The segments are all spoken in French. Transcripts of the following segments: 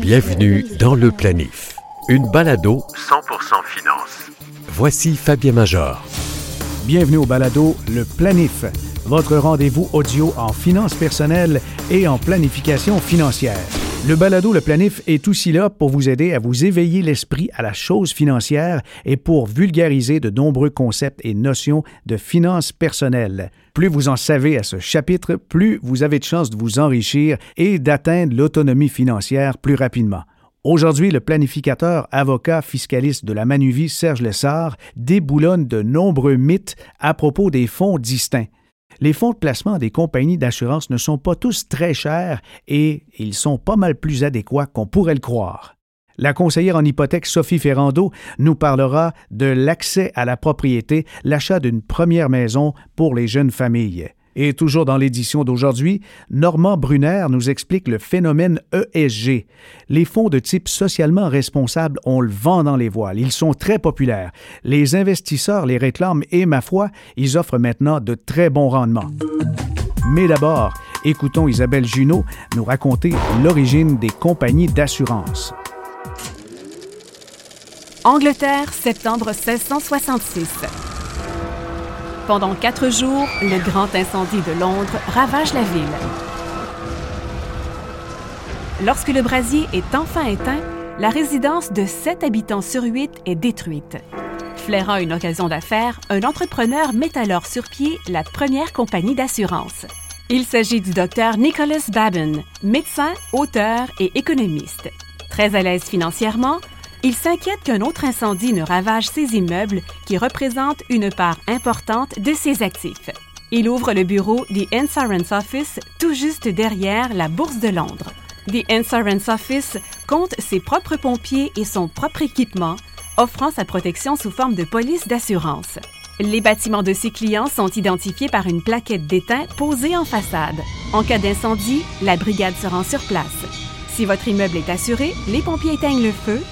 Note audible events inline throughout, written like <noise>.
Bienvenue dans le planif. Une balado 100% finance. Voici Fabien Major. Bienvenue au balado Le Planif, votre rendez-vous audio en finances personnelles et en planification financière. Le balado Le Planif est aussi là pour vous aider à vous éveiller l'esprit à la chose financière et pour vulgariser de nombreux concepts et notions de finances personnelles. Plus vous en savez à ce chapitre, plus vous avez de chances de vous enrichir et d'atteindre l'autonomie financière plus rapidement. Aujourd'hui, le planificateur, avocat, fiscaliste de la Manuvie, Serge Lessard, déboulonne de nombreux mythes à propos des fonds distincts les fonds de placement des compagnies d'assurance ne sont pas tous très chers et ils sont pas mal plus adéquats qu'on pourrait le croire. La conseillère en hypothèque Sophie Ferrando nous parlera de l'accès à la propriété, l'achat d'une première maison pour les jeunes familles. Et toujours dans l'édition d'aujourd'hui, Normand Brunner nous explique le phénomène ESG. Les fonds de type socialement responsable ont le vent dans les voiles. Ils sont très populaires. Les investisseurs les réclament et, ma foi, ils offrent maintenant de très bons rendements. Mais d'abord, écoutons Isabelle Junot nous raconter l'origine des compagnies d'assurance. Angleterre, septembre 1666. Pendant quatre jours, le grand incendie de Londres ravage la ville. Lorsque le brasier est enfin éteint, la résidence de sept habitants sur huit est détruite. Flairant une occasion d'affaires, un entrepreneur met alors sur pied la première compagnie d'assurance. Il s'agit du docteur Nicholas Babin, médecin, auteur et économiste. Très à l'aise financièrement, il s'inquiète qu'un autre incendie ne ravage ses immeubles qui représentent une part importante de ses actifs. Il ouvre le bureau The Insurance Office tout juste derrière la Bourse de Londres. The Insurance Office compte ses propres pompiers et son propre équipement, offrant sa protection sous forme de police d'assurance. Les bâtiments de ses clients sont identifiés par une plaquette d'étain posée en façade. En cas d'incendie, la brigade se rend sur place. Si votre immeuble est assuré, les pompiers éteignent le feu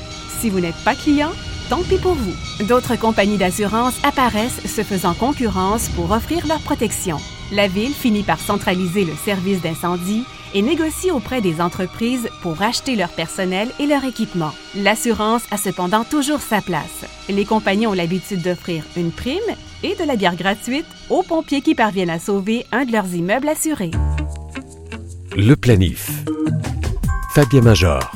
si vous n'êtes pas client, tant pis pour vous. D'autres compagnies d'assurance apparaissent se faisant concurrence pour offrir leur protection. La ville finit par centraliser le service d'incendie et négocie auprès des entreprises pour acheter leur personnel et leur équipement. L'assurance a cependant toujours sa place. Les compagnies ont l'habitude d'offrir une prime et de la bière gratuite aux pompiers qui parviennent à sauver un de leurs immeubles assurés. Le planif. Fabien Major.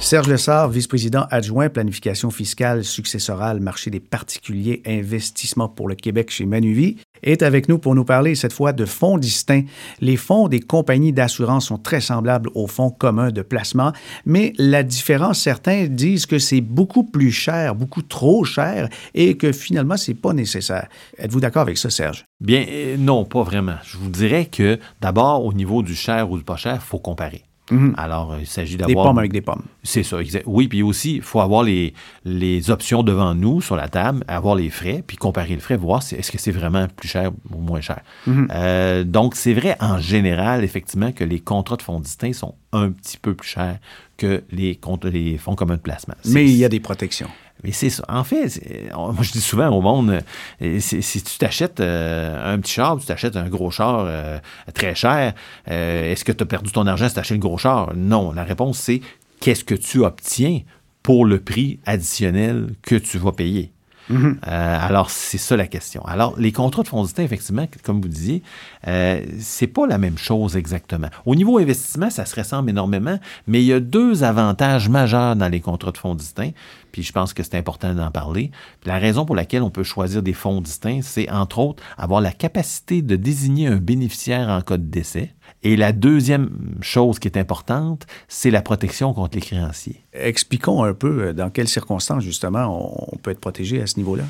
Serge Lessard, vice-président adjoint planification fiscale successorale, marché des particuliers, investissement pour le Québec chez Manuvie, est avec nous pour nous parler cette fois de fonds distincts. Les fonds des compagnies d'assurance sont très semblables aux fonds communs de placement, mais la différence, certains disent que c'est beaucoup plus cher, beaucoup trop cher, et que finalement, c'est pas nécessaire. Êtes-vous d'accord avec ça, Serge? Bien, euh, non, pas vraiment. Je vous dirais que d'abord, au niveau du cher ou du pas cher, il faut comparer. Mhm. Alors, il s'agit d'avoir... Des pommes avec des pommes. C'est ça, exact. Oui, puis aussi, il faut avoir les, les options devant nous sur la table, avoir les frais, puis comparer le frais, voir si, est-ce que c'est vraiment plus cher ou moins cher. Mhm. Euh, donc, c'est vrai en général, effectivement, que les contrats de fonds distincts sont un petit peu plus chers que les, les fonds communs de placement. Mais il y a des protections. Mais c'est ça. En fait, moi je dis souvent au monde, euh, si tu t'achètes euh, un petit char, tu t'achètes un gros char euh, très cher, est-ce que tu as perdu ton argent si tu achètes un gros char? Non. La réponse, c'est qu'est-ce que tu obtiens pour le prix additionnel que tu vas payer? Mhm. alors, c'est ça la question. Alors, les contrats de fonds distincts, effectivement, comme vous disiez, euh, c'est pas la même chose exactement. Au niveau investissement, ça se ressemble énormément, mais il y a deux avantages majeurs dans les contrats de fonds distincts puis je pense que c'est important d'en parler. la raison pour laquelle on peut choisir des fonds distincts, c'est entre autres avoir la capacité de désigner un bénéficiaire en cas de décès. Et la deuxième chose qui est importante, c'est la protection contre les créanciers. Expliquons un peu euh, dans quelles circonstances, justement, on peut être protégé à ce niveau-là.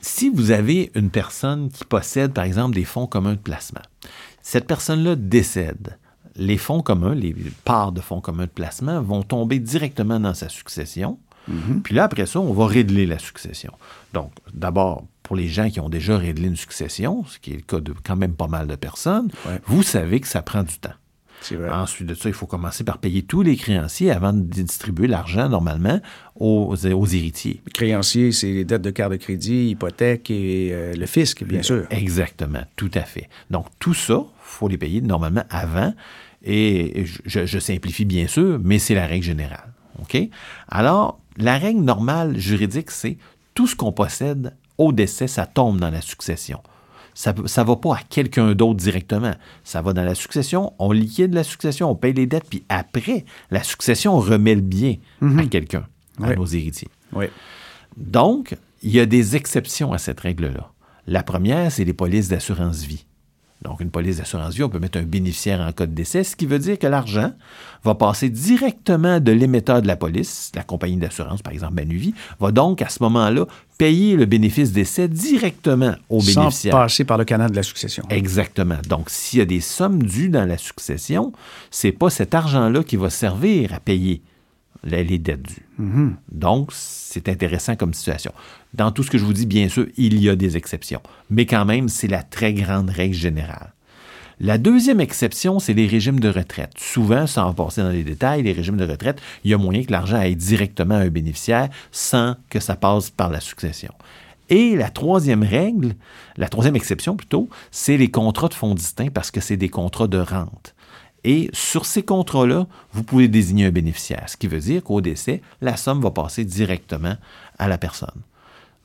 Si vous avez une personne qui possède, par exemple, des fonds communs de placement, cette personne-là décède, les fonds communs, les parts de fonds communs de placement vont tomber directement dans sa succession Mhm. Puis là, après ça, on va régler la succession. Donc, d'abord, pour les gens qui ont déjà réglé une succession, ce qui est le cas de quand même pas mal de personnes, vous savez que ça prend du temps. Ensuite de ça, il faut commencer par payer tous les créanciers avant de distribuer l'argent normalement aux, héritiers. Les créanciers, c'est les dettes de carte de crédit, hypothèque et euh, le fisc, bien sûr. Exactement, tout à fait. Donc tout ça, il faut les payer normalement avant Et je, je simplifie bien sûr, mais c'est la règle générale. OK? Alors, la règle normale juridique, c'est tout ce qu'on possède au décès, ça tombe dans la succession. Ça ne va pas à quelqu'un d'autre directement. Ça va dans la succession, on liquide la succession, on paye les dettes, puis après, la succession remet le bien à Mhm. quelqu'un, à Oui. nos héritiers. Oui. Donc, il y a des exceptions à cette règle-là. La première, c'est les polices d'assurance vie. Donc, une police d'assurance vie, on peut mettre un bénéficiaire en cas de décès, ce qui veut dire que l'argent va passer directement de l'émetteur de la police, la compagnie d'assurance, par exemple Manuvie, va donc à ce moment-là payer le bénéfice décès directement au Sans bénéficiaire. passer par le canal de la succession. Exactement. Donc, s'il y a des sommes dues dans la succession, c'est pas cet argent-là qui va servir à payer les, les dettes dues. Mhm. Donc, c'est intéressant comme situation. Dans tout ce que je vous dis, bien sûr, il y a des exceptions, mais quand même, c'est la très grande règle générale. La deuxième exception, c'est les régimes de retraite. Souvent, sans passer dans les détails, les régimes de retraite, il y a moyen que l'argent aille directement à un bénéficiaire sans que ça passe par la succession. Et la troisième règle, la troisième exception plutôt, c'est les contrats de fonds distincts parce que c'est des contrats de rente. Et sur ces contrats-là, vous pouvez désigner un bénéficiaire, ce qui veut dire qu'au décès, la somme va passer directement à la personne.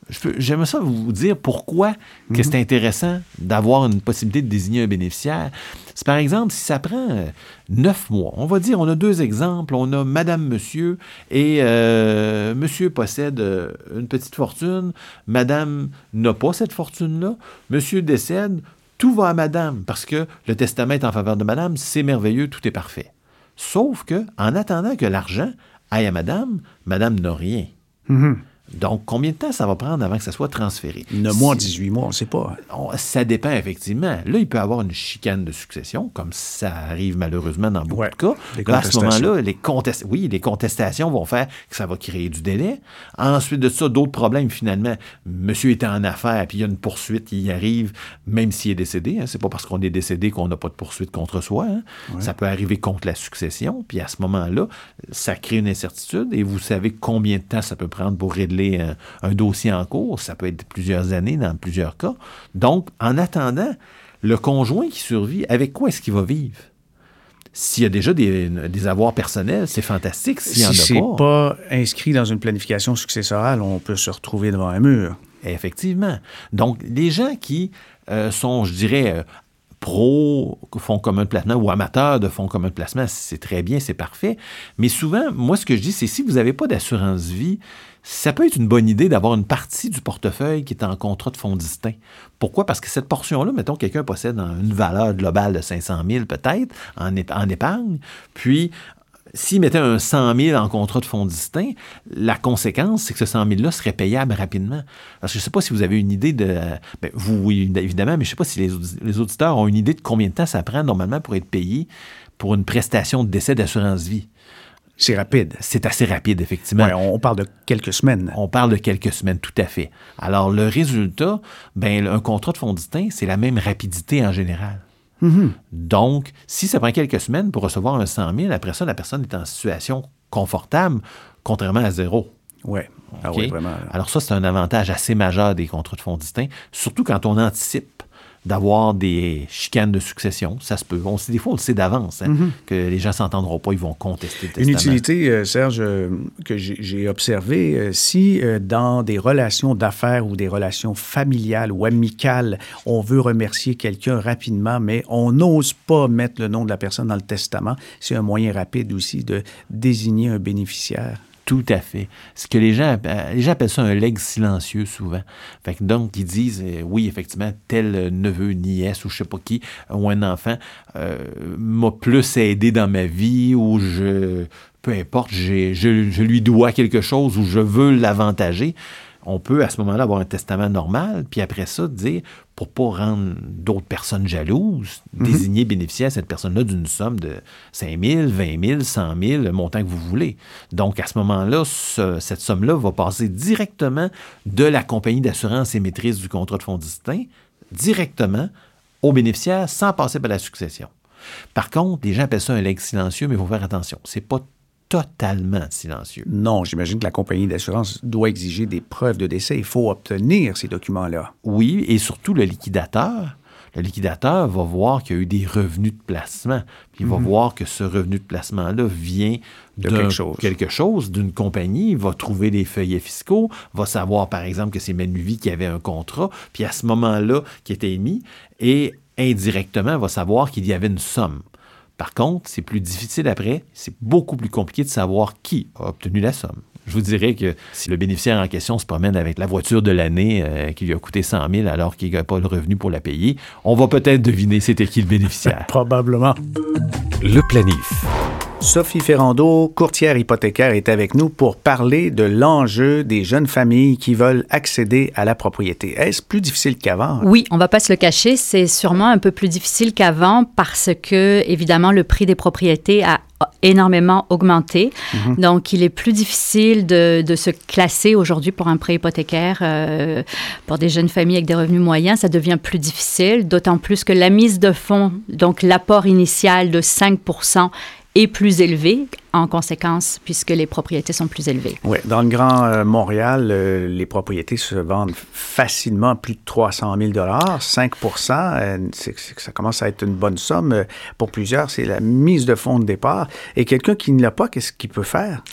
Je peux- J'aimerais ça vous dire pourquoi que c'est intéressant d'avoir une possibilité de désigner un bénéficiaire. C'est par exemple, si ça prend euh, neuf mois, on va dire, on a deux exemples, on a Madame, Monsieur, et euh, Monsieur possède euh, une petite fortune, Madame n'a pas cette fortune-là, Monsieur décède, tout va à Madame, parce que le testament est en faveur de Madame, c'est merveilleux, tout est parfait. Sauf que, en attendant que l'argent aille à Madame, Madame n'a rien. Mhm. Donc, combien de temps ça va prendre avant que ça soit transféré? 9 mois, Si- 18 mois, on ne sait pas. on- ça dépend effectivement. Là, il peut y avoir une chicane de succession, comme ça arrive malheureusement dans beaucoup Ouais, de cas. Là, à ce moment-là, les, contest- oui, les contestations vont faire que ça va créer du délai. Ensuite de ça, d'autres problèmes finalement. Monsieur était en affaires, puis il y a une poursuite qui y arrive, même s'il est décédé. Hein. C'est pas parce qu'on est décédé qu'on n'a pas de poursuite contre soi. hein. Ça peut arriver contre la succession. Puis à ce moment-là, ça crée une incertitude. Et vous savez combien de temps ça peut prendre pour régler un, un dossier en cours. Ça peut être plusieurs années dans plusieurs cas. Donc, en attendant, le conjoint qui survit, avec quoi est-ce qu'il va vivre? S'il y a déjà des, des avoirs personnels, c'est fantastique. S'il Si c'est pas, pas inscrit dans une planification successorale, on peut se retrouver devant un mur. Effectivement. Donc, les gens qui euh, sont, je dirais, euh, pro fonds commun de placement ou amateurs de fonds commun de placement, c'est très bien, c'est parfait. Mais souvent, moi, ce que je dis, c'est si vous n'avez pas d'assurance vie, ça peut être une bonne idée d'avoir une partie du portefeuille qui est en contrat de fonds distincts. Pourquoi? Parce que cette portion-là, mettons, quelqu'un possède une valeur globale de 500 000 peut-être en, ép- en épargne, puis s'il mettait un 100 000 en contrat de fonds distincts, la conséquence, c'est que ce 100 000-là serait payable rapidement. Parce que je ne sais pas si vous avez une idée de... ben, vous, oui, évidemment, mais je ne sais pas si les auditeurs ont une idée de combien de temps ça prend normalement pour être payé pour une prestation de décès d'assurance vie. C'est rapide. C'est assez rapide, effectivement. Ouais, on parle de quelques semaines. On parle de quelques semaines, tout à fait. Alors, le résultat, ben, un contrat de fonds distinct, c'est la même rapidité en général. Donc, si ça prend quelques semaines pour recevoir un 100 000, après ça, la personne est en situation confortable, contrairement à zéro. Oui. Ah vraiment. Alors ça, c'est un avantage assez majeur des contrats de fonds distincts, surtout quand on anticipe d'avoir des chicanes de succession. Ça se peut. On, sait- des fois, on le sait d'avance, hein, que les gens s'entendront pas, ils vont contester le Une testament. utilité, euh, Serge, euh, que j'ai observée, euh, si dans des relations d'affaires ou des relations familiales ou amicales, on veut remercier quelqu'un rapidement, mais on n'ose pas mettre le nom de la personne dans le testament, c'est un moyen rapide aussi de désigner un bénéficiaire. Tout à fait. Ce que les gens, les gens appellent ça un legs silencieux souvent. Fait que donc, ils disent, euh, oui, effectivement, tel euh, neveu, nièce ou je sais pas qui, ou un enfant euh, m'a plus aidé dans ma vie ou je, peu importe, je, je lui dois quelque chose ou je veux l'avantager. On peut à ce moment-là avoir un testament normal, puis après ça, dire, pour pas rendre d'autres personnes jalouses, désigner bénéficiaire à cette personne-là d'une somme de 5 000, 20 000, 100 000, le montant que vous voulez. Donc, à ce moment-là, ce- cette somme-là va passer directement de la compagnie d'assurance émettrice du contrat de fonds distinct directement au bénéficiaire sans passer par la succession. Par contre, les gens appellent ça un legs silencieux, mais il faut faire attention. C'est pas totalement silencieux. Non, j'imagine que la compagnie d'assurance doit exiger des preuves de décès. Il faut obtenir ces documents-là. Oui, et surtout le liquidateur. le liquidateur va voir qu'il y a eu des revenus de placement. Puis il va Mhm. voir que ce revenu de placement-là vient De quelque chose. quelque chose, d'une compagnie, il va trouver des feuillets fiscaux, va savoir par exemple que c'est Manuvie qui avait un contrat, puis à ce moment-là qui était émis, et indirectement va savoir qu'il y avait une somme. Par contre, c'est plus difficile après, c'est beaucoup plus compliqué de savoir qui a obtenu la somme. Je vous dirais que si le bénéficiaire en question se promène avec la voiture de l'année euh, qui lui a coûté 100 000 alors qu'il n'a pas le revenu pour la payer, on va peut-être deviner c'était qui le bénéficiaire. <laughs> Probablement. Le planif. Sophie Ferrando, courtière hypothécaire, est avec nous pour parler de l'enjeu des jeunes familles qui veulent accéder à la propriété. Est-ce plus difficile qu'avant? Oui, on va pas se le cacher, c'est sûrement un peu plus difficile qu'avant parce que, évidemment, le prix des propriétés a énormément augmenté. Donc, il est plus difficile de, de se classer aujourd'hui pour un prêt hypothécaire euh, pour des jeunes familles avec des revenus moyens. Ça devient plus difficile, d'autant plus que la mise de fonds, donc l'apport initial de 5 est plus élevé en conséquence puisque les propriétés sont plus élevées. Oui, dans le Grand euh, Montréal, euh, les propriétés se vendent facilement plus de 300 000 5 euh, c'est- c'est- ça commence à être une bonne somme. Euh, Pour plusieurs, c'est la mise de fonds de départ. Et quelqu'un qui ne l'a pas, qu'est-ce qu'il peut faire?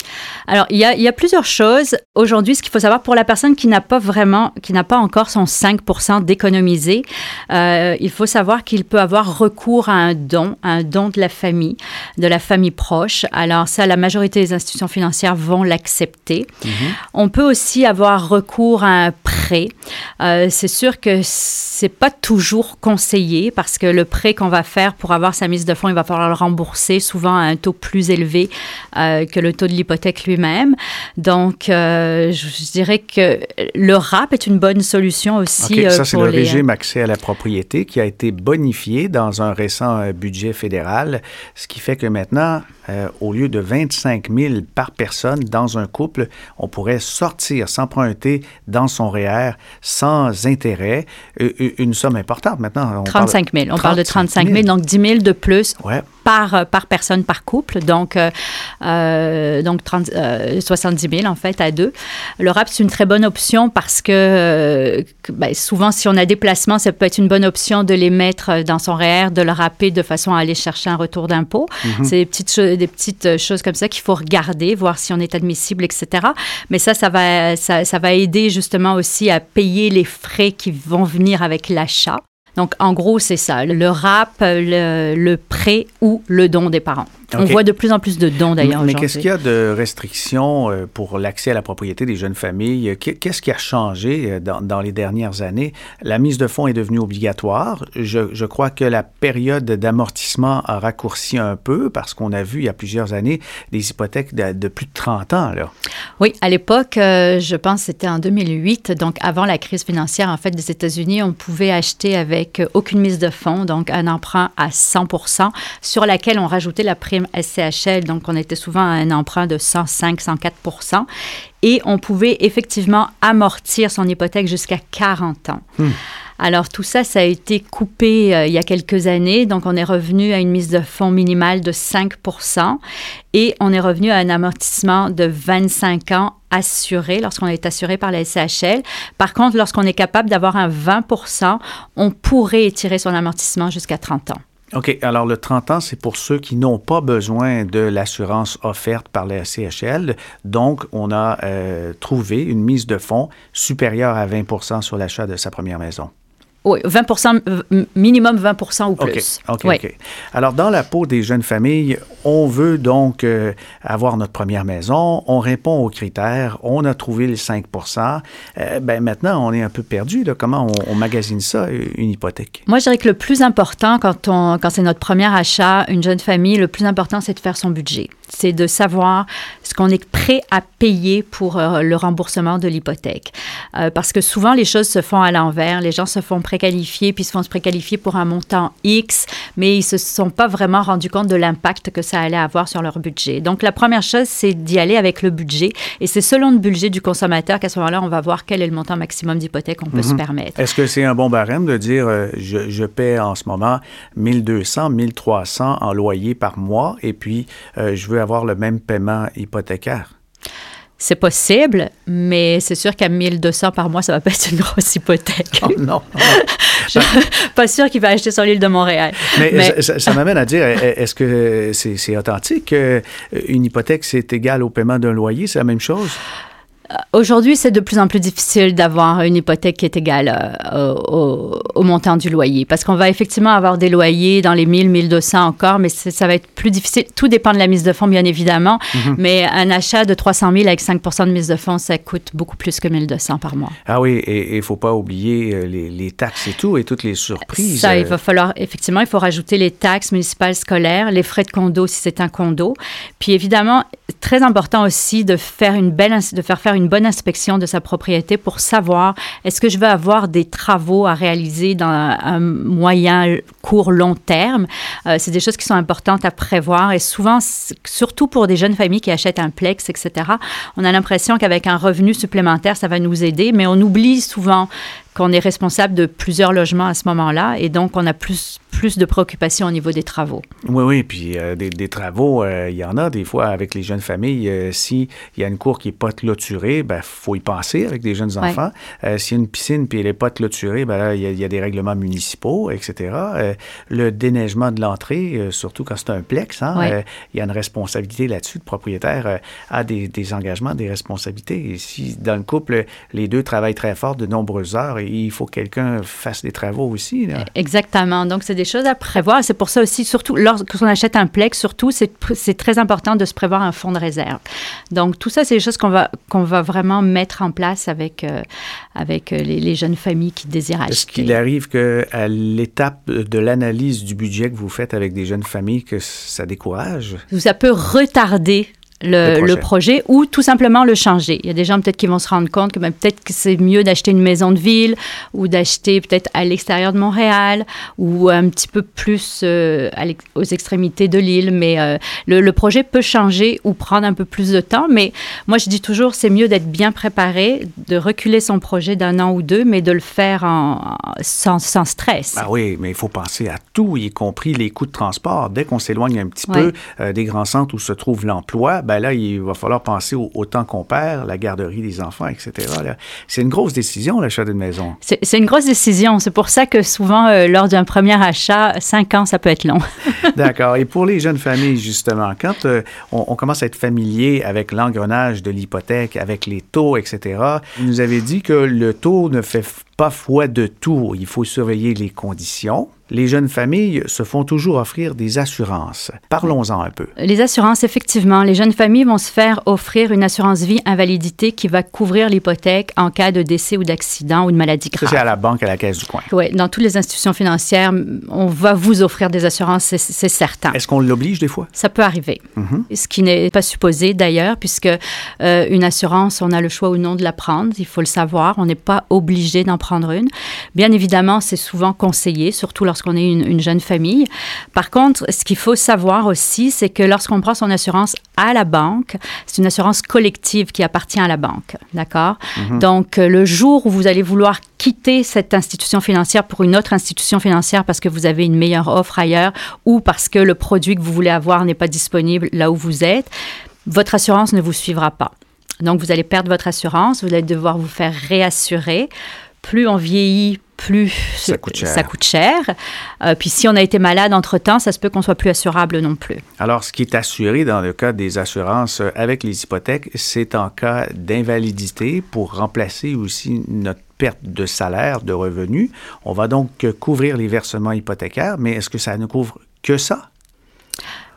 Alors, il y a, il y a plusieurs choses. Aujourd'hui, ce qu'il faut savoir pour la personne qui n'a pas vraiment, qui n'a pas encore son 5% d'économisé, il faut savoir qu'il peut avoir recours à un don, un don de la famille, de la famille proche. Alors, ça, la majorité des institutions financières vont l'accepter. On peut aussi avoir recours à un prêt. Euh, c'est sûr que c'est pas toujours conseillé parce que le prêt qu'on va faire pour avoir sa mise de fonds, il va falloir le rembourser souvent à un taux plus élevé euh, que le taux de l'hypothèque lui-même. Donc, euh, je, je dirais que le RAP est une bonne solution aussi OK, euh, ça, c'est le les... régime accès à la propriété qui a été bonifié dans un récent budget fédéral, ce qui fait que maintenant, euh, au lieu de 25 000 par personne dans un couple, on pourrait sortir, s'emprunter dans son REER sans intérêt, euh, euh, une somme importante. Maintenant, on 35 000. On parle de 35 000, 000. donc 10 000 de plus Ouais. Par, euh, par personne, par couple. Donc, euh, euh, donc 30, euh, 70 000 en fait à deux. Le RAP, c'est une très bonne option parce que, euh, que, ben, souvent, si on a des placements, ça peut être une bonne option de les mettre dans son REER, de le rapper de façon à aller chercher un retour d'impôt. C'est des petites, des petites euh, choses comme ça qu'il faut regarder, voir si on est admissible, etc. Mais ça, ça va, ça, ça va aider justement aussi à payer les frais qui vont venir avec l'achat. Donc, en gros, c'est ça, le RAP, le, le prêt ou le don des parents. On voit de plus en plus de dons, d'ailleurs, Mais qu'est-ce qu'il y a de restrictions euh, pour l'accès à la propriété des jeunes familles? Qu'est- Qu'est-ce qui a changé euh, dans, dans les dernières années? La mise de fonds est devenue obligatoire. Je, je crois que la période d'amortissement a raccourci un peu parce qu'on a vu il y a plusieurs années des hypothèques de, de plus de 30 ans. Là. Oui, à l'époque, euh, je pense que c'était en 2008, donc avant la crise financière en fait des États-Unis, on pouvait acheter avec aucune mise de fonds, donc un emprunt à 100 sur laquelle on rajoutait la prime SCHL, donc on était souvent à un emprunt de 105, 104% et on pouvait effectivement amortir son hypothèque jusqu'à 40 ans. Alors tout ça, ça a été coupé euh, il y a quelques années. Donc on est revenu à une mise de fonds minimale de 5% et on est revenu à un amortissement de 25 ans assuré lorsqu'on est assuré par la SCHL. Par contre, lorsqu'on est capable d'avoir un 20% on pourrait étirer son amortissement jusqu'à 30 ans. OK. Alors, le 30 ans, c'est pour ceux qui n'ont pas besoin de l'assurance offerte par la CHL. Donc, on a euh, trouvé une mise de fonds supérieure à 20% sur l'achat de sa première maison. Oui, 20 euh, minimum 20 ou plus. OK, OK, Oui. OK. Alors, dans la peau des jeunes familles, on veut donc euh, avoir notre première maison, on répond aux critères, on a trouvé les 5 euh, ben Maintenant, on est un peu perdu. Là. Comment on, on magasine ça, une hypothèque? Moi, je dirais que le plus important quand, on, quand c'est notre premier achat, une jeune famille, le plus important, c'est de faire son budget. C'est de savoir qu'on est prêt à payer pour euh, le remboursement de l'hypothèque. Euh, parce que souvent, les choses se font à l'envers. Les gens se font préqualifier, puis se font se préqualifier pour un montant X, mais ils se sont pas vraiment rendus compte de l'impact que ça allait avoir sur leur budget. Donc, la première chose, c'est d'y aller avec le budget. Et c'est selon le budget du consommateur qu'à ce moment-là, on va voir quel est le montant maximum d'hypothèque qu'on peut se permettre. Est-ce que c'est un bon barème de dire euh, je, je paie en ce moment 1200, 1300 en loyer par mois et puis je veux avoir le même paiement hypothécaire? C'est possible, mais c'est sûr qu'à 1200 par mois, ça va pas être une grosse hypothèque. Oh non. <laughs> Je suis pas sûr qu'il va acheter sur l'île de Montréal. Mais, ça, ça m'amène à dire, est-ce que c'est authentique? Une hypothèque, c'est égal au paiement d'un loyer, c'est la même chose? Euh, aujourd'hui, c'est de plus en plus difficile d'avoir une hypothèque qui est égale euh, au, montant du loyer parce qu'on va effectivement avoir des loyers dans les 1000, 1200 encore, mais ça va être plus difficile. Tout dépend de la mise de fonds, bien évidemment, mhm. mais un achat de 300 000 avec 5% de mise de fonds, ça coûte beaucoup plus que 1200 par mois. Ah oui, et il ne faut pas oublier euh, les, les, taxes et tout, et toutes les surprises. Ça, il va falloir, effectivement, il faut rajouter les taxes municipales scolaires, les frais de condo si c'est un condo. Puis évidemment, très important aussi de faire une belle, de faire faire une bonne inspection de sa propriété pour savoir est-ce que je vais avoir des travaux à réaliser dans un moyen, court, long terme? Euh, c'est des choses qui sont importantes à prévoir et souvent, surtout pour des jeunes familles qui achètent un plex, etc., on a l'impression qu'avec un revenu supplémentaire, ça va nous aider, mais on oublie souvent qu'on est responsable de plusieurs logements à ce moment-là et donc on a plus, plus de préoccupations au niveau des travaux. Oui, oui, puis euh, des, travaux, euh, il y en a des fois avec les jeunes familles. Euh, S'il y a une cour qui n'est pas clôturée, il ben, faut y penser avec des jeunes enfants. S'il y a une piscine puis elle n'est pas clôturée, ben il y, a des règlements municipaux, etc. le déneigement de l'entrée, surtout quand c'est un plex, hein, il y a une responsabilité là-dessus. Le propriétaire a des, des, engagements, des responsabilités. Et si dans le couple, les deux travaillent très fort de nombreuses heures, il faut que quelqu'un fasse des travaux aussi. Exactement. Donc, c'est des choses à prévoir. C'est pour ça aussi, surtout lorsqu'on achète un plex, surtout, c'est très important de se prévoir un fonds de réserve. Donc, tout ça, c'est des choses qu'on va, qu'on va vraiment mettre en place avec, euh, avec euh, les, jeunes familles qui désirent acheter. Est-ce qu'il arrive qu'à l'étape de l'analyse du budget que vous faites avec des jeunes familles, que ça décourage? Ça peut retarder le, projet. ou tout simplement le changer. Il y a des gens peut-être qui vont se rendre compte que ben, peut-être que c'est mieux d'acheter une maison de ville ou d'acheter peut-être à l'extérieur de Montréal ou un petit peu plus euh, aux extrémités de l'île. Mais euh, le, projet peut changer ou prendre un peu plus de temps. Mais moi, je dis toujours, c'est mieux d'être bien préparé, de reculer son projet d'un an ou deux, mais de le faire en, sans, sans, stress. Ah oui, mais il faut penser à tout, y compris les coûts de transport. Dès qu'on s'éloigne un petit peu euh, des grands centres où se trouve l'emploi, ben là, il va falloir penser au, temps qu'on perd, la garderie des enfants, etc. C'est une grosse décision, l'achat d'une maison. C'est une grosse décision. C'est pour ça que souvent, euh, lors d'un premier achat, cinq ans, ça peut être long. <laughs> D'accord. Et pour les jeunes familles, justement, quand euh, on, commence à être familier avec l'engrenage de l'hypothèque, avec les taux, etc., vous nous avez dit que le taux ne fait pas foi de tout. Il faut surveiller les conditions les jeunes familles se font toujours offrir des assurances. Parlons-en un peu. Les assurances, effectivement. Les jeunes familles vont se faire offrir une assurance vie invalidité qui va couvrir l'hypothèque en cas de décès ou d'accident ou de maladie grave. Ça, c'est à la banque, à la caisse du coin. Oui, dans toutes les institutions financières, on va vous offrir des assurances, c'est certain. Est-ce qu'on l'oblige des fois? Ça peut arriver. Mm-hmm. Ce qui n'est pas supposé d'ailleurs, puisque euh, une assurance, on a le choix ou non de la prendre. Il faut le savoir. On n'est pas obligé d'en prendre une. Bien évidemment, c'est souvent conseillé, surtout lorsque lorsqu'on est une, jeune famille. Par contre, ce qu'il faut savoir aussi, c'est que lorsqu'on prend son assurance à la banque, c'est une assurance collective qui appartient à la banque. D'accord? Mhm. Donc, euh, le jour où vous allez vouloir quitter cette institution financière pour une autre institution financière parce que vous avez une meilleure offre ailleurs ou parce que le produit que vous voulez avoir n'est pas disponible là où vous êtes, votre assurance ne vous suivra pas. Donc, vous allez perdre votre assurance, vous allez devoir vous faire réassurer. Plus on vieillit, plus ça coûte cher. Ça coûte cher. Euh, puis si on a été malade entre-temps, ça se peut qu'on soit plus assurable non plus. Alors, ce qui est assuré dans le cas des assurances avec les hypothèques, c'est en cas d'invalidité pour remplacer aussi notre perte de salaire, de revenus. On va donc couvrir les versements hypothécaires, mais est-ce que ça ne couvre que ça?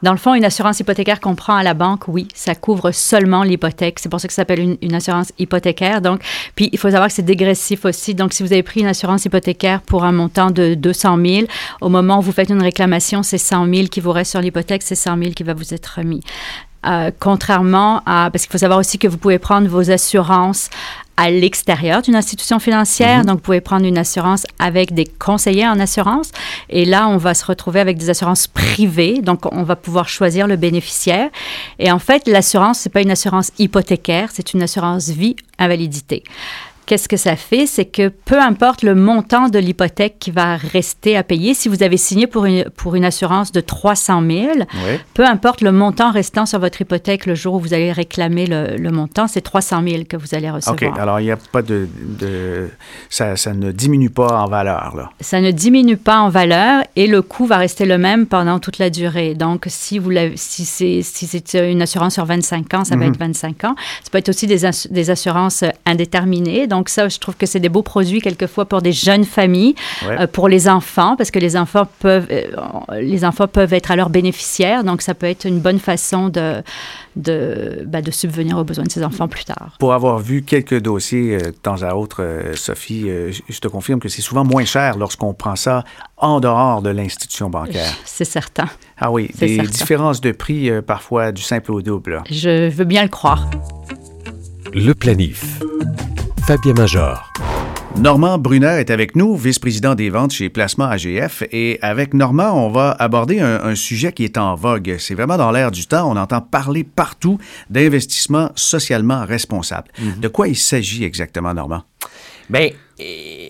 Dans le fond, une assurance hypothécaire qu'on prend à la banque, oui, ça couvre seulement l'hypothèque. C'est pour ça que ça s'appelle une, assurance hypothécaire. Donc, puis il faut savoir que c'est dégressif aussi. Donc, si vous avez pris une assurance hypothécaire pour un montant de 200 000, au moment où vous faites une réclamation, c'est 100 000 qui vous reste sur l'hypothèque, c'est 100 000 qui va vous être remis. Euh, contrairement à, parce qu'il faut savoir aussi que vous pouvez prendre vos assurances à l'extérieur d'une institution financière. Mhm. Donc, vous pouvez prendre une assurance avec des conseillers en assurance. Et là, on va se retrouver avec des assurances privées. Donc, on va pouvoir choisir le bénéficiaire. Et en fait, l'assurance, c'est pas une assurance hypothécaire, c'est une assurance vie invalidité. Qu'est-ce que ça fait? C'est que peu importe le montant de l'hypothèque qui va rester à payer, si vous avez signé pour une, pour une assurance de 300 000, peu importe le montant restant sur votre hypothèque le jour où vous allez réclamer le, montant, c'est 300 000 que vous allez recevoir. OK. Alors, il n'y a pas de... de ça, ça, ne diminue pas en valeur, là. Ça ne diminue pas en valeur et le coût va rester le même pendant toute la durée. Donc, si, vous si c'est si une assurance sur 25 ans, ça va mhm. être 25 ans. Ça peut être aussi des, des assurances indéterminées. Donc, ça, je trouve que c'est des beaux produits quelquefois pour des jeunes familles, euh, pour les enfants, parce que les enfants peuvent, euh, les enfants peuvent être alors bénéficiaires. Donc, ça peut être une bonne façon de, de, ben, de subvenir aux besoins de ces enfants plus tard. Pour avoir vu quelques dossiers euh, de temps à autre, Sophie, je te confirme que c'est souvent moins cher lorsqu'on prend ça en dehors de l'institution bancaire. <laughs> C'est certain. Ah oui, des différences de prix parfois du simple au double. Je veux bien le croire. Le planif. Fabien Major. Normand Brunner est avec nous, vice-président des ventes chez Placement AGF. Et avec Normand, on va aborder un, sujet qui est en vogue. C'est vraiment dans l'air du temps. On entend parler partout d'investissement socialement responsable. Mhm. De quoi il s'agit exactement, Normand? Bien,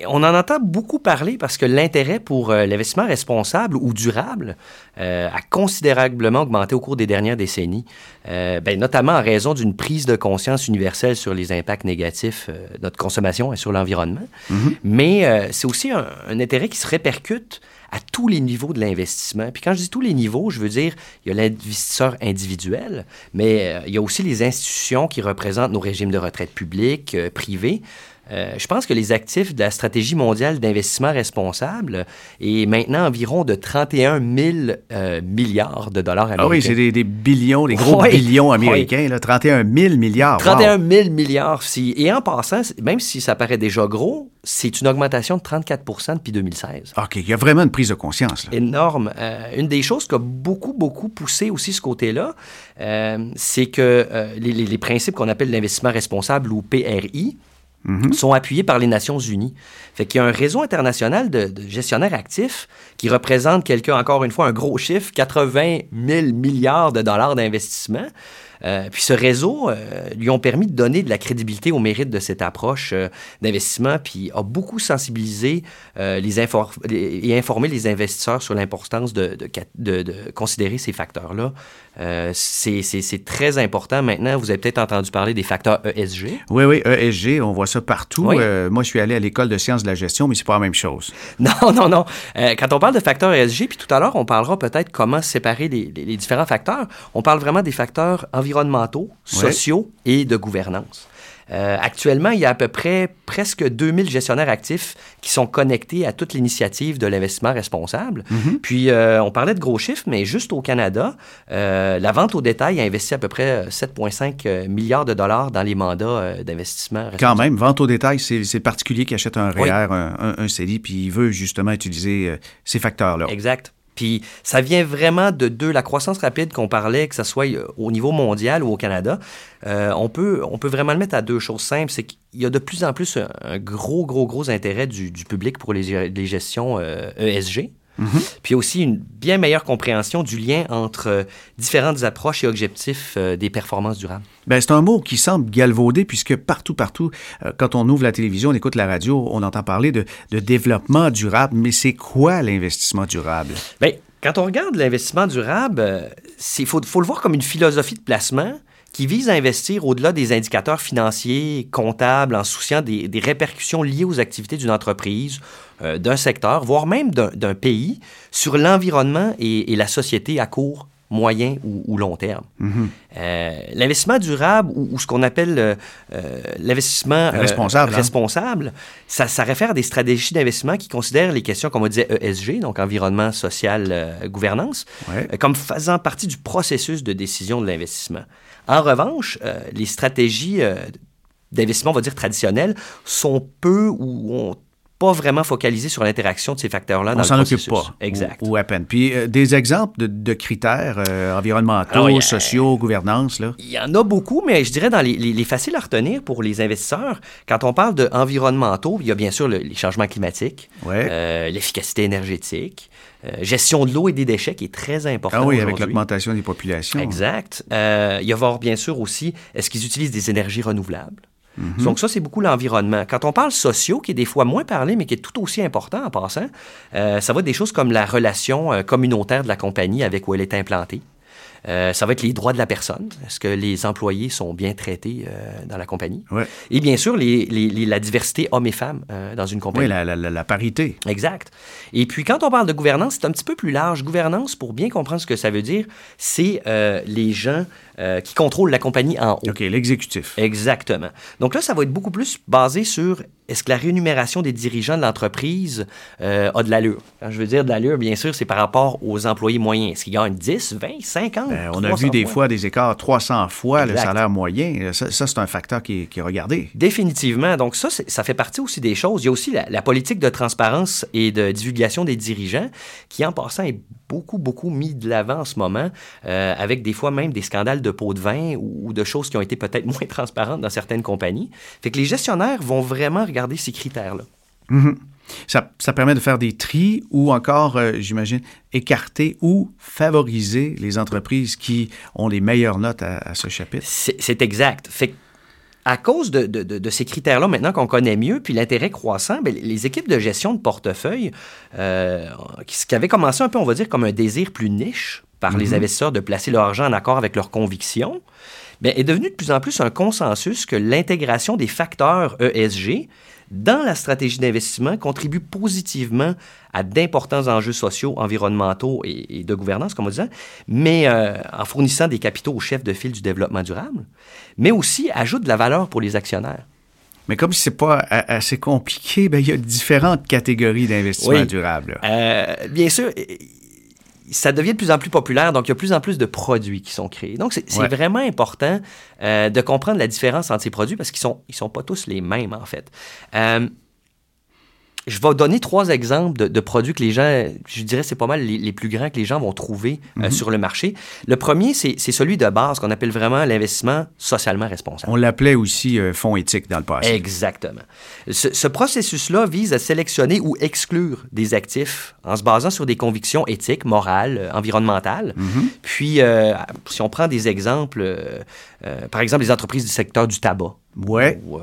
on en entend beaucoup parler parce que l'intérêt pour euh, l'investissement responsable ou durable euh, a considérablement augmenté au cours des dernières décennies, euh, ben, notamment en raison d'une prise de conscience universelle sur les impacts négatifs de notre consommation et sur l'environnement. Mm-hmm. Mais c'est aussi un, intérêt qui se répercute à tous les niveaux de l'investissement. Puis quand je dis tous les niveaux, je veux dire, il y a l'investisseur individuel, mais il y a aussi les institutions qui représentent nos régimes de retraite publics, privés. Euh, je pense que les actifs de la stratégie mondiale d'investissement responsable est maintenant environ de 31 000 euh, milliards de dollars américains. Ah oui, c'est des, billions, des gros billions américains, 31 000 milliards. 31 000 milliards. et en passant, même si ça paraît déjà gros, c'est une augmentation de 34% depuis 2016. OK, il y a vraiment une prise de conscience. Énorme. Euh, une des choses qui a beaucoup, beaucoup poussé aussi ce côté-là, c'est que les, les principes qu'on appelle l'investissement responsable ou PRI, Mhm. sont appuyés par les Nations Unies. Fait qu'il y a un réseau international de, gestionnaires actifs qui représente quelqu'un, encore une fois, un gros chiffre, 80 000 milliards de dollars d'investissement. Euh, puis ce réseau euh, lui ont permis de donner de la crédibilité au mérite de cette approche euh, d'investissement, puis a beaucoup sensibilisé les, et informé les investisseurs sur l'importance de, de, de, considérer ces facteurs-là c'est très important. Maintenant, vous avez peut-être entendu parler des facteurs ESG. Oui, oui, ESG, on voit ça partout. Moi, je suis allé à l'école de sciences de la gestion, mais c'est pas la même chose. <laughs> Non, non, non. Quand on parle de facteurs ESG, puis tout à l'heure, on parlera peut-être comment séparer les, les, différents facteurs. On parle vraiment des facteurs environnementaux, sociaux et de gouvernance. Euh, actuellement, il y a à peu près presque 2000 gestionnaires actifs qui sont connectés à toute l'initiative de l'investissement responsable. Mhm. Puis, euh, on parlait de gros chiffres, mais juste au Canada, euh, la vente au détail a investi à peu près 7,5 milliards de dollars dans les mandats d'investissement responsable. Quand même, vente au détail, c'est le particulier qui achète un REER, un, un, un, CELI, puis il veut justement utiliser ces facteurs-là. Exact. Puis ça vient vraiment de deux, la croissance rapide qu'on parlait, que ce soit euh, au niveau mondial ou au Canada. Euh, on, peut, on peut vraiment le mettre à deux choses simples. C'est qu'il y a de plus en plus un, gros, gros, gros intérêt du, public pour les, les gestions ESG. Mhm. Puis aussi une bien meilleure compréhension du lien entre euh, différentes approches et objectifs euh, des performances durables. Bien, c'est un mot qui semble galvaudé puisque partout, partout, euh, quand on ouvre la télévision, on écoute la radio, on entend parler de, développement durable. Mais c'est quoi l'investissement durable? Bien, quand on regarde l'investissement durable, il faut, faut le voir comme une philosophie de placement qui vise à investir au-delà des indicateurs financiers, comptables, en souciant des, répercussions liées aux activités d'une entreprise, euh, d'un secteur, voire même d'un pays, sur l'environnement et, la société à court, moyen ou, long terme. Mm-hmm. Euh, l'investissement durable ou, ce qu'on appelle euh, l'investissement responsable, hein. responsable ça, ça, réfère à des stratégies d'investissement qui considèrent les questions, comme on disait, ESG, donc environnement, social, gouvernance, comme faisant partie du processus de décision de l'investissement. En revanche, euh, les stratégies euh, d'investissement, on va dire traditionnelles, sont peu ou ont pas vraiment focalisées sur l'interaction de ces facteurs-là dans on s'en occupe pas. Exact. Ou, à peine. Puis euh, des exemples de, critères environnementaux, sociaux, gouvernance, là? Il y en a beaucoup, mais je dirais dans les, les, faciles à retenir pour les investisseurs, quand on parle d'environnementaux, il y a bien sûr les changements climatiques, l'efficacité énergétique, euh, gestion de l'eau et des déchets qui est très important. Ah oui, avec l'augmentation des populations. Exact. Euh, il y a voir bien sûr aussi, est-ce qu'ils utilisent des énergies renouvelables? Mhm. Donc ça, c'est beaucoup l'environnement. Quand on parle sociaux, qui est des fois moins parlé, mais qui est tout aussi important en passant, euh, ça va être des choses comme la relation euh, communautaire de la compagnie avec où elle est implantée. Euh, ça va être les droits de la personne. Est-ce que les employés sont bien traités euh, dans la compagnie? Ouais. Et bien sûr, les, les, la diversité hommes et femmes euh, dans une compagnie. Oui, la, la, la, parité. Exact. Et puis, quand on parle de gouvernance, c'est un petit peu plus large. Gouvernance, pour bien comprendre ce que ça veut dire, c'est les gens qui contrôlent la compagnie en haut. OK, l'exécutif. Exactement. Donc là, ça va être beaucoup plus basé sur est-ce que la rémunération des dirigeants de l'entreprise euh, a de l'allure? Quand je veux dire de l'allure, bien sûr, c'est par rapport aux employés moyens. Est-ce qu'ils gagnent 10, 20, 50? Ben, on a vu des fois des écarts 300 fois le salaire moyen. Ça, c'est un facteur qui est, qui est, regardé. Définitivement. Donc ça, ça fait partie aussi des choses. Il y a aussi la, la, politique de transparence et de divulgation des dirigeants qui, en passant, est beaucoup, beaucoup mis de l'avant en ce moment, euh, avec des fois même des scandales de pots de vin ou, de choses qui ont été peut-être <laughs> moins transparentes dans certaines compagnies. Fait que les gestionnaires vont vraiment regarder ces critères-là. Mm-hmm. Ça, ça, permet de faire des tris ou encore, euh, j'imagine, écarter ou favoriser les entreprises qui ont les meilleures notes à, à ce chapitre. C'est exact. Fait que à cause de, ces critères-là, maintenant qu'on connaît mieux, puis l'intérêt croissant, bien, les équipes de gestion de portefeuille, euh, ce qui avait commencé un peu, on va dire, comme un désir plus niche par les mhm. investisseurs de placer leur argent en accord avec leurs convictions, bien, est devenu de plus en plus un consensus que l'intégration des facteurs ESG dans la stratégie d'investissement contribue positivement à d'importants enjeux sociaux, environnementaux et, de gouvernance, comme on disait, mais euh, en fournissant des capitaux aux chefs de file du développement durable, mais aussi ajoute de la valeur pour les actionnaires. Mais comme c'est pas assez compliqué, ben, il y a différentes catégories d'investissement durable. Euh, bien sûr, ça devient de plus en plus populaire, donc il y a de plus en plus de produits qui sont créés. Donc, c'est vraiment important euh, de comprendre la différence entre ces produits parce qu'ils ne sont, ils sont pas tous les mêmes, en fait. Euh, je vais donner trois exemples de, produits que les gens, je dirais, c'est pas mal les, plus grands que les gens vont trouver euh, mhm. sur le marché. Le premier, c'est celui de base qu'on appelle vraiment l'investissement socialement responsable. On l'appelait aussi euh, fonds éthique dans le passé. Exactement. Ce, processus-là vise à sélectionner ou exclure des actifs en se basant sur des convictions éthiques, morales, euh, environnementales. Mhm. Puis, si on prend des exemples, par exemple, les entreprises du secteur du tabac. Ouais. Ou,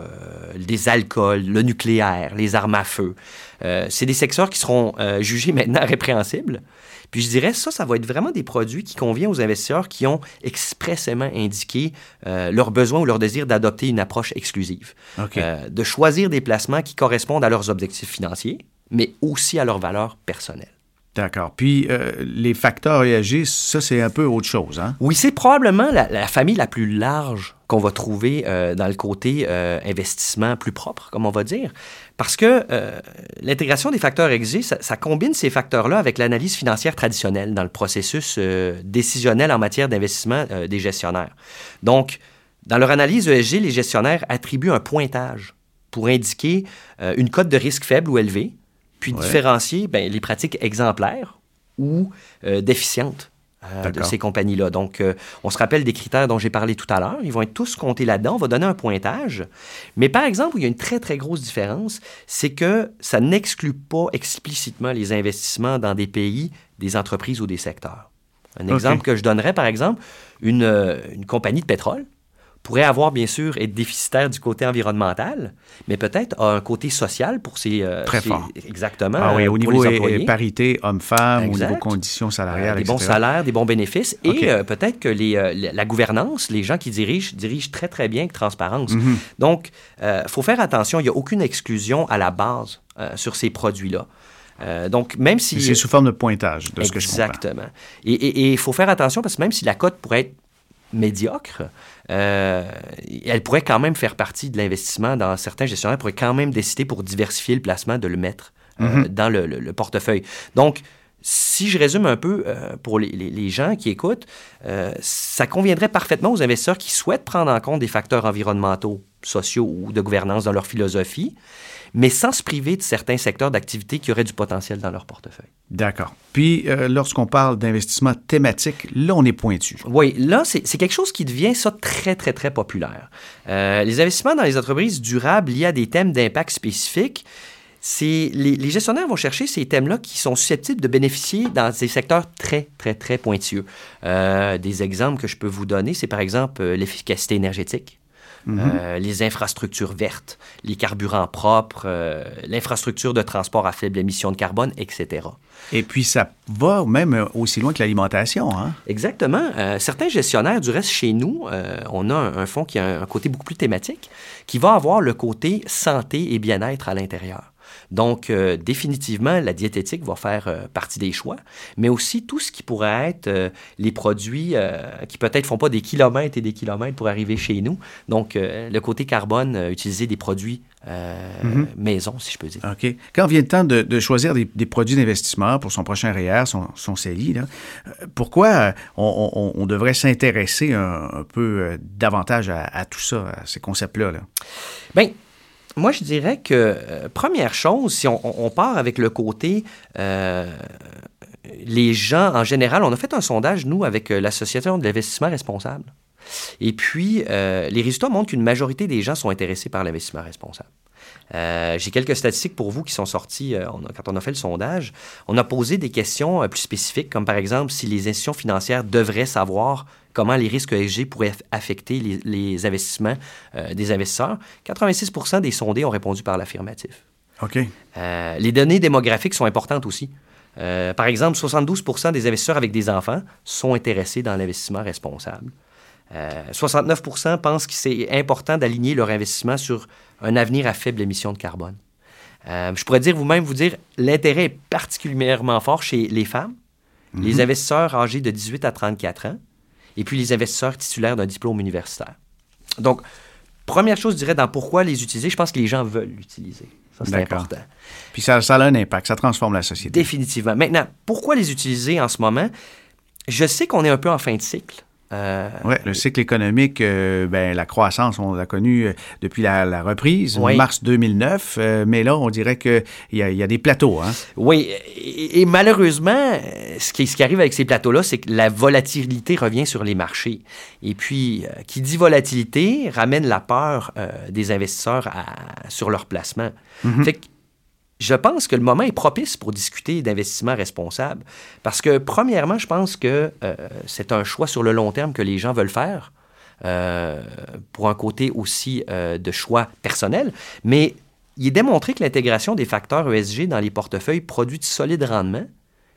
des alcools, le nucléaire, les armes à feu. Euh, c'est des secteurs qui seront euh, jugés maintenant <laughs> répréhensibles. Puis je dirais, ça, ça va être vraiment des produits qui conviennent aux investisseurs qui ont expressément indiqué euh, leur besoin ou leur désir d'adopter une approche exclusive. de choisir des placements qui correspondent à leurs objectifs financiers, mais aussi à leurs valeurs personnelles. D'accord. Puis les facteurs ESG, ça, c'est un peu autre chose, hein? Oui, c'est probablement la, famille la plus large qu'on va trouver dans le côté investissement plus propre, comme on va dire. Parce que euh, l'intégration des facteurs ESG, ça, combine ces facteurs-là avec l'analyse financière traditionnelle dans le processus euh, décisionnel en matière d'investissement euh, des gestionnaires. Donc, dans leur analyse ESG, les gestionnaires attribuent un pointage pour indiquer une cote de risque faible ou élevée, puis différencier ben, les pratiques exemplaires ou déficientes euh, de ces compagnies-là. Donc, euh, on se rappelle des critères dont j'ai parlé tout à l'heure. Ils vont être tous comptés là-dedans. On va donner un pointage. Mais par exemple, il y a une très, très grosse différence, c'est que ça n'exclut pas explicitement les investissements dans des pays, des entreprises ou des secteurs. Un exemple que je donnerais, par exemple, une, euh, une compagnie de pétrole pourrait avoir, bien sûr, être déficitaire du côté environnemental, mais peut-être a un côté social pour ses... Euh, Très fort. Exactement. Ah oui, au niveau des parité homme-femme, au niveau conditions salariales, euh, Des bons salaires, des bons bénéfices, et euh, peut-être que les, la gouvernance, les gens qui dirigent, dirigent très, très bien avec transparence. Mhm. Donc, il faut faire attention, il n'y a aucune exclusion à la base sur ces produits-là. donc, même si... C'est sous forme de pointage, de ce que je comprends. Exactement. Et il faut faire attention parce que même si la cote pourrait être médiocre, euh, elle pourrait quand même faire partie de l'investissement dans certains gestionnaires, pourraient quand même décider pour diversifier le placement de le mettre euh, mhm. dans le, portefeuille. Donc, si je résume un peu euh, pour les, les, gens qui écoutent, ça conviendrait parfaitement aux investisseurs qui souhaitent prendre en compte des facteurs environnementaux, sociaux ou de gouvernance dans leur philosophie, mais sans se priver de certains secteurs d'activité qui auraient du potentiel dans leur portefeuille. D'accord. Puis, euh, lorsqu'on parle d'investissement thématique, là, on est pointu. Oui, là, c'est quelque chose qui devient ça très, très, très populaire. Euh, les investissements dans les entreprises durables liés à des thèmes d'impact spécifiques, les, les, gestionnaires vont chercher ces thèmes-là qui sont susceptibles de bénéficier dans des secteurs très, très, très pointueux. Euh, des exemples que je peux vous donner, c'est par exemple l'efficacité énergétique, Mhm. Euh, les infrastructures vertes, les carburants propres, euh, l'infrastructure de transport à faible émission de carbone, etc. Et puis, ça va même aussi loin que l'alimentation. Hein? Exactement. Euh, certains gestionnaires, du reste, chez nous, on a un, fonds qui a un côté beaucoup plus thématique, qui va avoir le côté santé et bien-être à l'intérieur. Donc, euh, définitivement, la diététique va faire euh, partie des choix, mais aussi tout ce qui pourrait être euh, les produits qui peut-être font pas des kilomètres et des kilomètres pour arriver chez nous. Donc, le côté carbone, utiliser des produits mhm. maison, si je peux dire. OK. Quand vient le temps de, choisir des, produits d'investissement pour son prochain REER, son, son CELI, pourquoi on, devrait s'intéresser un, peu davantage à, tout ça, à ces concepts-là? Là? Bien, moi, je dirais que, euh, première chose, si on, part avec le côté, euh, les gens, en général, on a fait un sondage, nous, avec euh, l'Association de l'investissement responsable. Et puis, les résultats montrent qu'une majorité des gens sont intéressés par l'investissement responsable. J'ai quelques statistiques pour vous qui sont sorties quand on a fait le sondage. On a posé des questions plus spécifiques, comme par exemple si les institutions financières devraient savoir comment les risques ESG pourraient affecter les, investissements euh, des investisseurs. 86% des sondés ont répondu par l'affirmatif. OK. Euh, les données démographiques sont importantes aussi. Euh, par exemple, 72% des investisseurs avec des enfants sont intéressés dans l'investissement responsable. 69% pensent que c'est important d'aligner leur investissement sur un avenir à faible émission de carbone. je pourrais dire vous-même, vous dire, l'intérêt est particulièrement fort chez les femmes, les mhm. investisseurs âgés de 18 à 34 ans, et puis les investisseurs titulaires d'un diplôme universitaire. Donc, première chose, je dirais, dans pourquoi les utiliser, je pense que les gens veulent l'utiliser. Ça, c'est important. Puis ça, ça a un impact, ça transforme la société. Définitivement. Maintenant, pourquoi les utiliser en ce moment? Je sais qu'on est un peu en fin de cycle. Euh, oui, le cycle économique, euh, ben, la croissance, on l'a connu euh, depuis la, reprise, mars 2009, mais là, on dirait qu'il y, a, y a des plateaux. Hein? Oui, et, malheureusement, ce qui, ce qui, arrive avec ces plateaux-là, c'est que la volatilité revient sur les marchés. Et puis, qui dit volatilité ramène la peur des investisseurs sur leur placement. Mm-hmm. Fait que je pense que le moment est propice pour discuter d'investissement responsable. Parce que, premièrement, je pense que euh, c'est un choix sur le long terme que les gens veulent faire, euh, pour un côté aussi euh, de choix personnel. Mais il est démontré que l'intégration des facteurs ESG dans les portefeuilles produit de solides rendements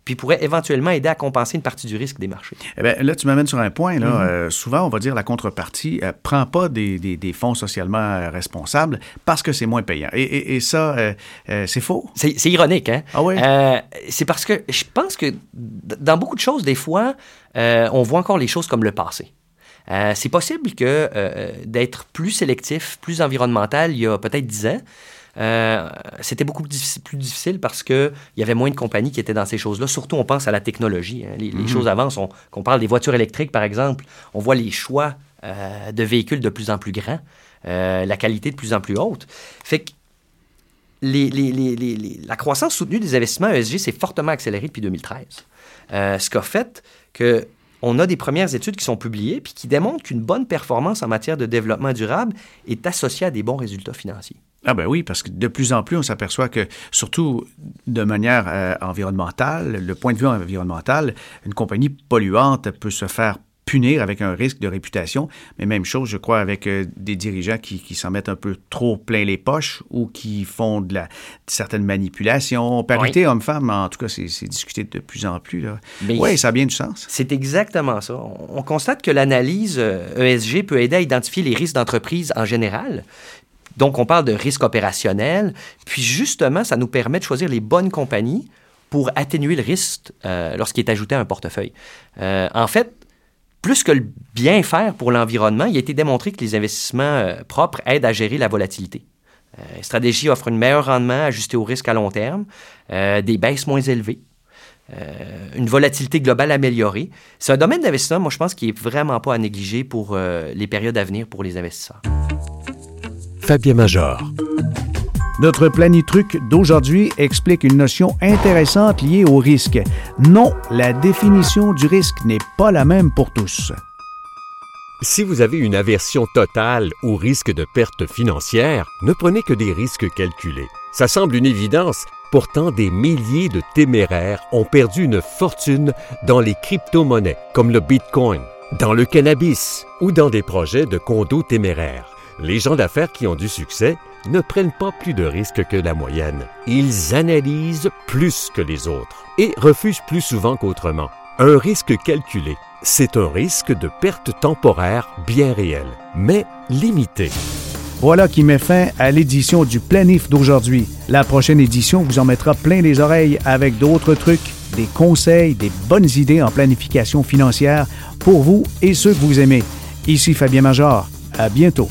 puis pourrait éventuellement aider à compenser une partie du risque des marchés. Eh bien, là, tu m'amènes sur un point. Là. Mm-hmm. Euh, souvent, on va dire la contrepartie ne euh, prend pas des, des, fonds socialement euh, responsables parce que c'est moins payant. Et, et, ça, c'est faux? C'est ironique, hein? Ah oui? c'est parce que je pense que dans beaucoup de choses, des fois, on voit encore les choses comme le passé. c'est possible que d'être plus sélectif, plus environnemental il y a peut-être 10 ans, euh, c'était beaucoup plus difficile parce qu'il y avait moins de compagnies qui étaient dans ces choses-là. Surtout, on pense à la technologie. Hein. Les, mhm. choses avancent. On, qu'on parle des voitures électriques, par exemple, on voit les choix euh, de véhicules de plus en plus grands, euh, la qualité de plus en plus haute. Fait que les, la croissance soutenue des investissements ESG s'est fortement accélérée depuis 2013. ce qu'a fait que on a des premières études qui sont publiées puis qui démontrent qu'une bonne performance en matière de développement durable est associée à des bons résultats financiers. Ah ben oui, parce que de plus en plus, on s'aperçoit que, surtout de manière euh, environnementale, le point de vue environnemental, une compagnie polluante peut se faire punir avec un risque de réputation. Mais même chose, je crois, avec euh, des dirigeants qui, s'en mettent un peu trop plein les poches ou qui font de, la, certaines manipulations. Parité homme-femme, en tout cas, c'est discuté de plus en plus. Oui, ça a bien du sens. C'est exactement ça. On constate que l'analyse ESG euh, e peut aider à identifier les risques d'entreprise en général, donc, on parle de risque opérationnel. Puis, justement, ça nous permet de choisir les bonnes compagnies pour atténuer le risque euh, lorsqu'il est ajouté à un portefeuille. Euh, en fait, plus que le bien faire pour l'environnement, il a été démontré que les investissements euh, propres aident à gérer la volatilité. La stratégie offre un meilleur rendement ajusté au risque à long terme, des baisses moins élevées, une volatilité globale améliorée. C'est un domaine d'investissement, moi, je pense, qui est vraiment pas à négliger pour les périodes à venir pour les investisseurs. Fabien Major. Notre planitruc d'aujourd'hui explique une notion intéressante liée au risque. Non, la définition du risque n'est pas la même pour tous. Si vous avez une aversion totale au risque de perte financière, ne prenez que des risques calculés. Ça semble une évidence, pourtant des milliers de téméraires ont perdu une fortune dans les crypto-monnaies comme le Bitcoin, dans le cannabis ou dans des projets de condos téméraires. Les gens d'affaires qui ont du succès ne prennent pas plus de risques que la moyenne. Ils analysent plus que les autres et refusent plus souvent qu'autrement. Un risque calculé, c'est un risque de perte temporaire bien réel, mais limité. Voilà qui met fin à l'édition du Planif d'aujourd'hui. La prochaine édition vous en mettra plein les oreilles avec d'autres trucs, des conseils, des bonnes idées en planification financière pour vous et ceux que vous aimez. Ici Fabien Major. À bientôt.